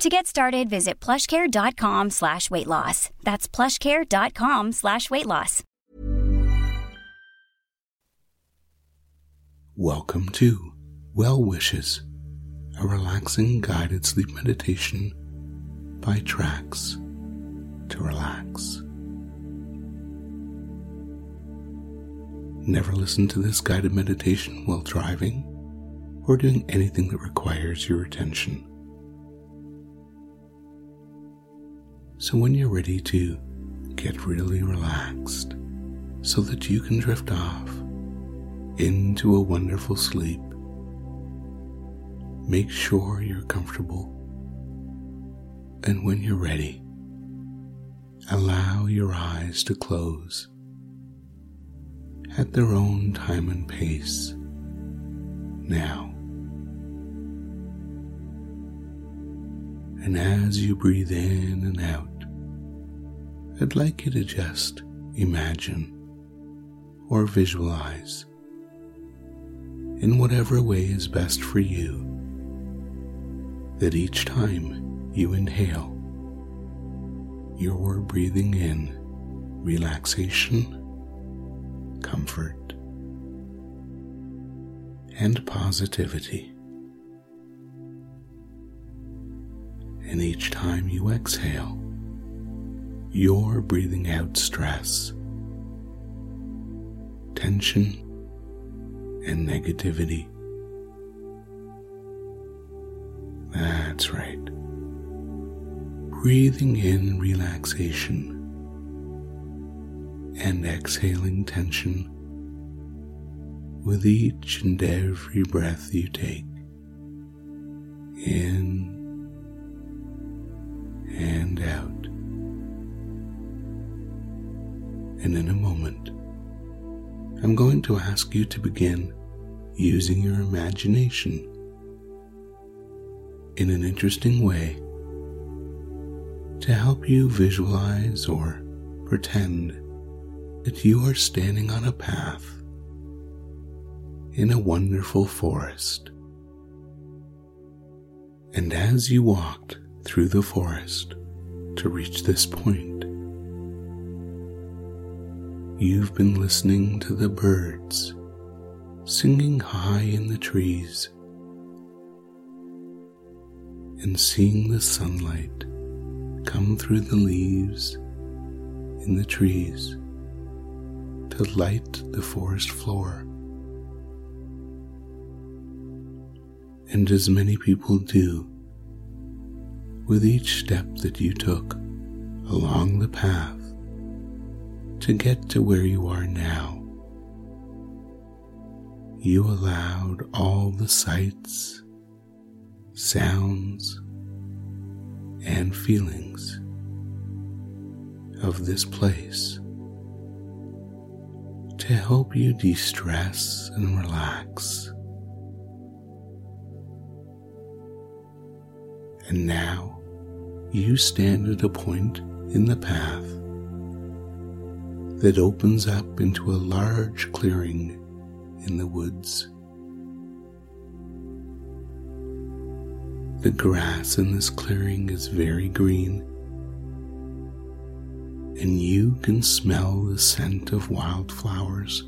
To get started, visit plushcare.com slash weight loss. That's plushcare.com slash weight loss. Welcome to Well Wishes, a relaxing guided sleep meditation by Tracks to Relax. Never listen to this guided meditation while driving or doing anything that requires your attention. So, when you're ready to get really relaxed so that you can drift off into a wonderful sleep, make sure you're comfortable. And when you're ready, allow your eyes to close at their own time and pace. Now, and as you breathe in and out, I'd like you to just imagine or visualize in whatever way is best for you that each time you inhale, you're breathing in relaxation, comfort, and positivity. And each time you exhale, you're breathing out stress, tension, and negativity. That's right. Breathing in relaxation and exhaling tension with each and every breath you take. In And in a moment, I'm going to ask you to begin using your imagination in an interesting way to help you visualize or pretend that you are standing on a path in a wonderful forest. And as you walked through the forest to reach this point. You've been listening to the birds singing high in the trees and seeing the sunlight come through the leaves in the trees to light the forest floor. And as many people do, with each step that you took along the path to get to where you are now. You allowed all the sights, sounds, and feelings of this place to help you de stress and relax. And now you stand at a point in the path that opens up into a large clearing in the woods. The grass in this clearing is very green, and you can smell the scent of wildflowers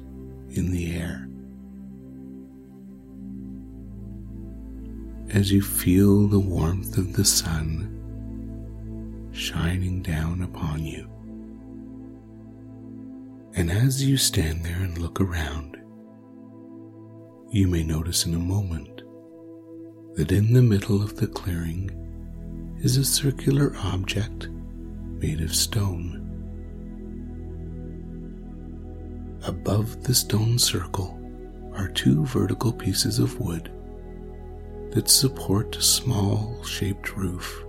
in the air. As you feel the warmth of the sun shining down upon you. And as you stand there and look around, you may notice in a moment that in the middle of the clearing is a circular object made of stone. Above the stone circle are two vertical pieces of wood that support a small shaped roof.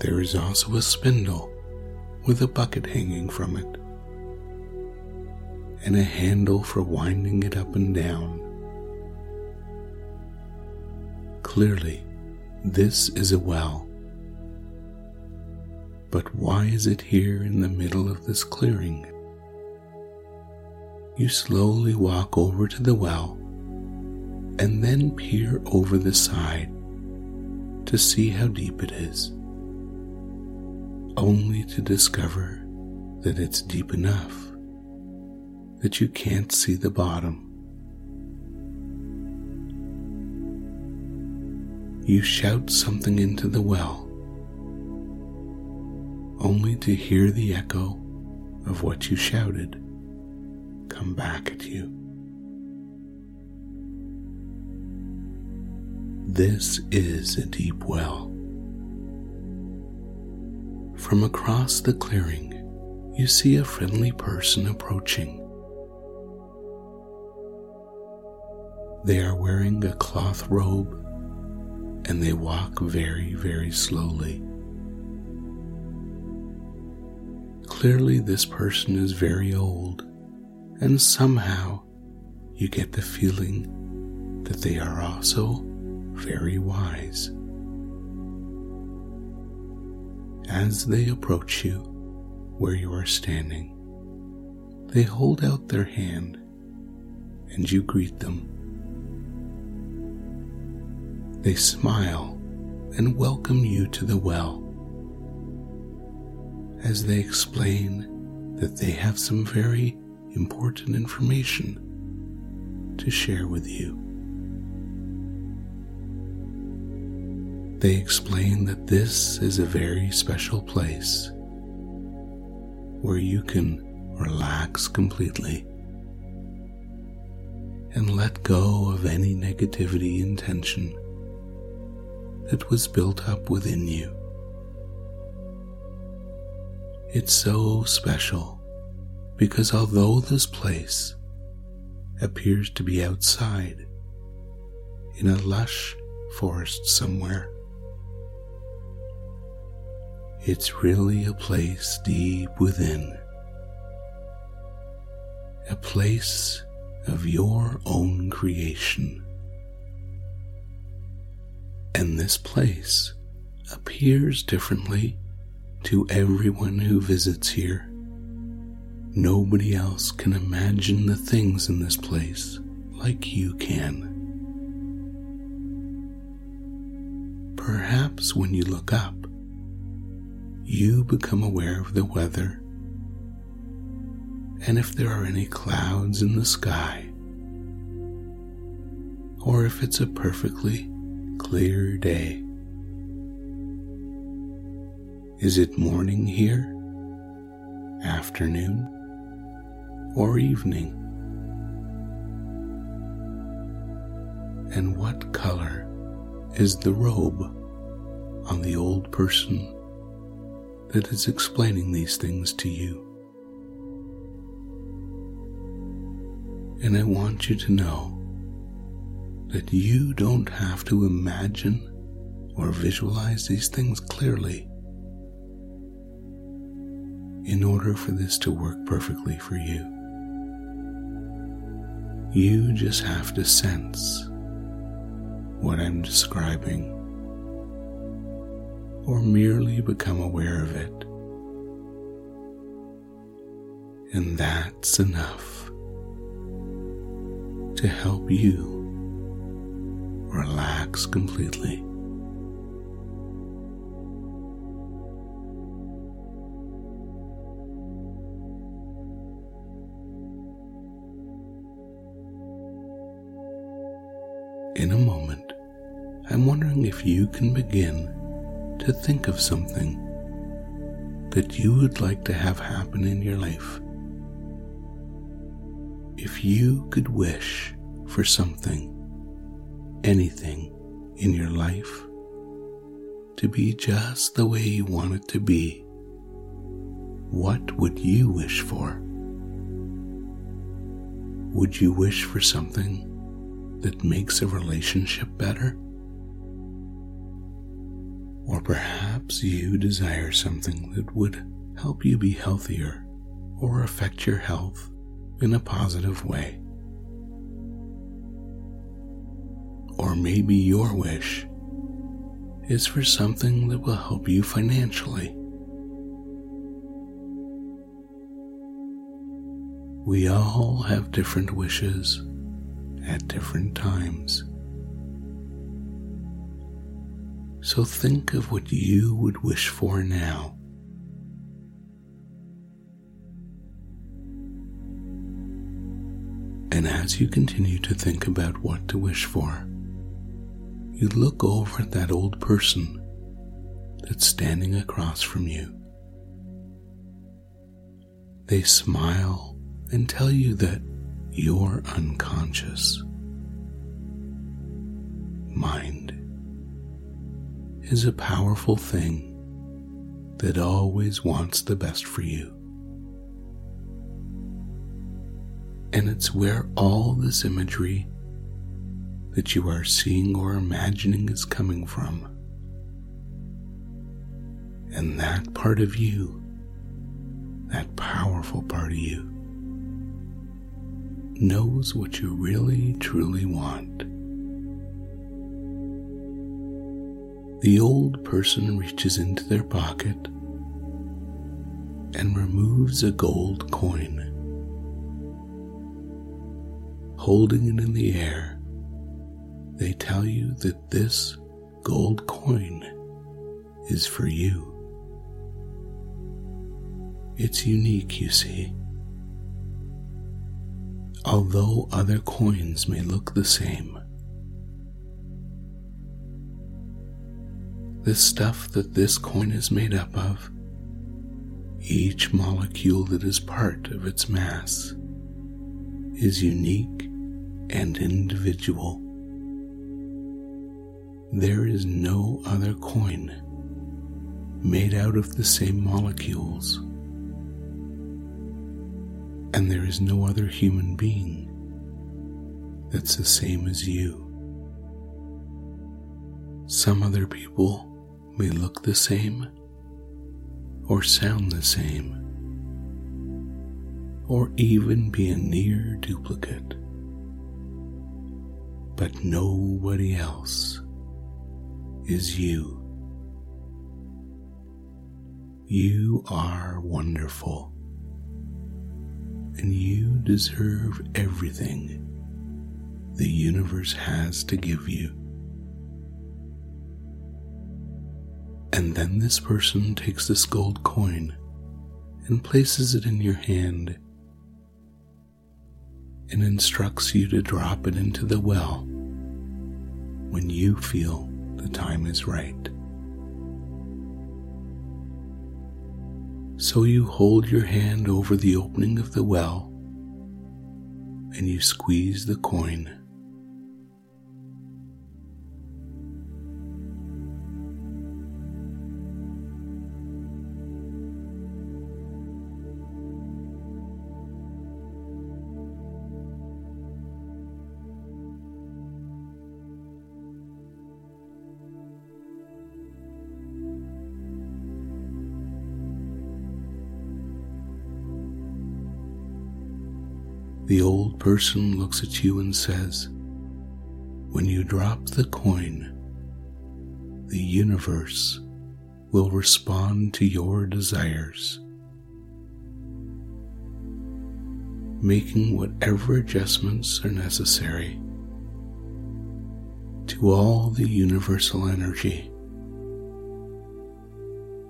There is also a spindle with a bucket hanging from it and a handle for winding it up and down. Clearly, this is a well. But why is it here in the middle of this clearing? You slowly walk over to the well and then peer over the side to see how deep it is, only to discover that it's deep enough that you can't see the bottom. You shout something into the well, only to hear the echo of what you shouted come back at you. This is a deep well. From across the clearing, you see a friendly person approaching. They are wearing a cloth robe and they walk very, very slowly. Clearly, this person is very old, and somehow you get the feeling that they are also very wise. As they approach you where you are standing, they hold out their hand and you greet them. They smile and welcome you to the well as they explain that they have some very important information to share with you. They explain that this is a very special place where you can relax completely and let go of any negativity and tension that was built up within you. It's so special because although this place appears to be outside in a lush forest somewhere, it's really a place deep within, a place of your own creation and this place appears differently to everyone who visits here. Nobody else can imagine the things in this place like you can. Perhaps when you look up, you become aware of the weather? And if there are any clouds in the sky, or if it's a perfectly clear day. Is it morning here, afternoon, or evening? And what color is the robe on the old person that is explaining these things to you? And I want you to know that you don't have to imagine or visualize these things clearly in order for this to work perfectly for you. You just have to sense what I'm describing or merely become aware of it. And that's enough to help you relax completely. In a moment, I'm wondering if you can begin to think of something that you would like to have happen in your life. If you could wish for something anything in your life to be just the way you want it to be, what would you wish for? Would you wish for something that makes a relationship better? Or perhaps you desire something that would help you be healthier or affect your health in a positive way. Or maybe your wish is for something that will help you financially. We all have different wishes at different times. So think of what you would wish for now. And as you continue to think about what to wish for, you look over at that old person that's standing across from you. They smile and tell you that you're unconscious. Mind is a powerful thing that always wants the best for you. And it's where all this imagery that you are seeing or imagining is coming from. And that part of you, that powerful part of you, knows what you really truly want. The old person reaches into their pocket and removes a gold coin. Holding it in the air, they tell you that this gold coin is for you. It's unique, you see. Although other coins may look the same, the stuff that this coin is made up of, each molecule that is part of its mass, is unique and individual. There is no other coin made out of the same molecules, and there is no other human being that's the same as you. Some other people may look the same or sound the same or even be a near duplicate. But nobody else is you. You are wonderful, and you deserve everything the universe has to give you. And then this person takes this gold coin and places it in your hand and instructs you to drop it into the well when you feel the time is right. So you hold your hand over the opening of the well and you squeeze the coin The old person looks at you and says, When you drop the coin, the universe will respond to your desires, making whatever adjustments are necessary to all the universal energy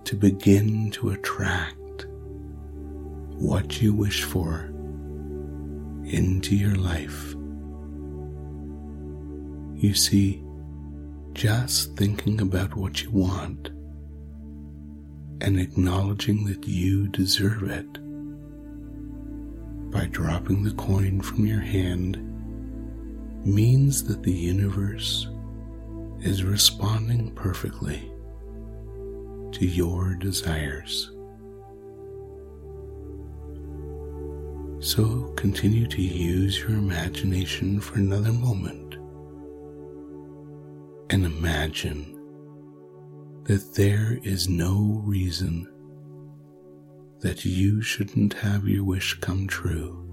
to begin to attract what you wish for into your life. You see, just thinking about what you want and acknowledging that you deserve it by dropping the coin from your hand means that the universe is responding perfectly to your desires. So continue to use your imagination for another moment and imagine that there is no reason that you shouldn't have your wish come true.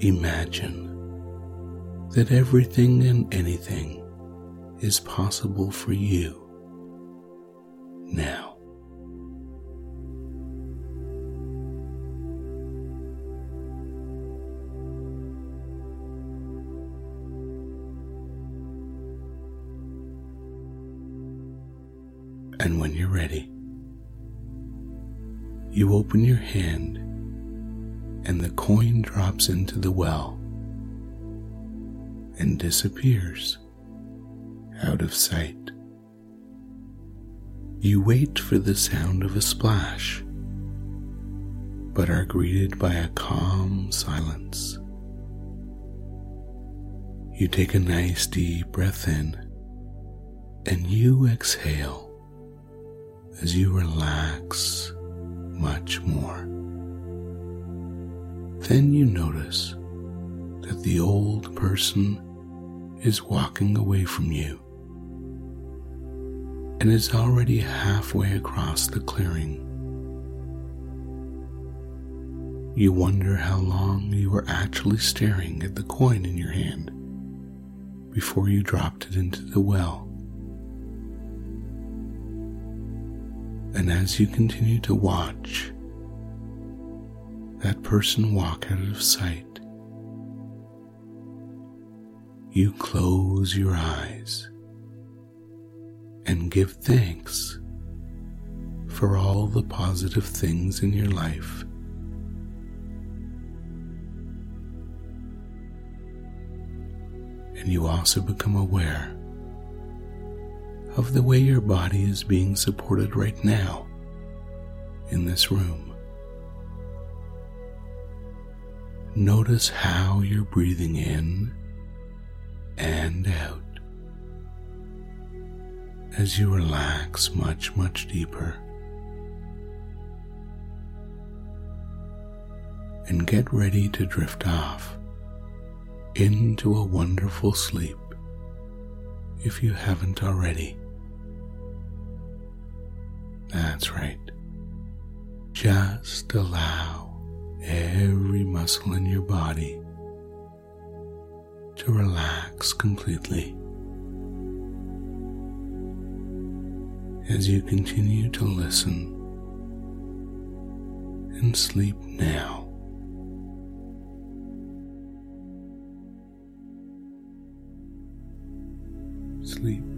Imagine that everything and anything is possible for you now. And when you're ready, you open your hand and the coin drops into the well and disappears out of sight. You wait for the sound of a splash, but are greeted by a calm silence. You take a nice deep breath in and you exhale as you relax much more. Then you notice that the old person is walking away from you and is already halfway across the clearing. You wonder how long you were actually staring at the coin in your hand before you dropped it into the well. And as you continue to watch that person walk out of sight, you close your eyes and give thanks for all the positive things in your life. And you also become aware of the way your body is being supported right now in this room. Notice how you're breathing in and out as you relax much, much deeper. And get ready to drift off into a wonderful sleep if you haven't already. That's right. Just allow every muscle in your body to relax completely. As you continue to listen and sleep now. Sleep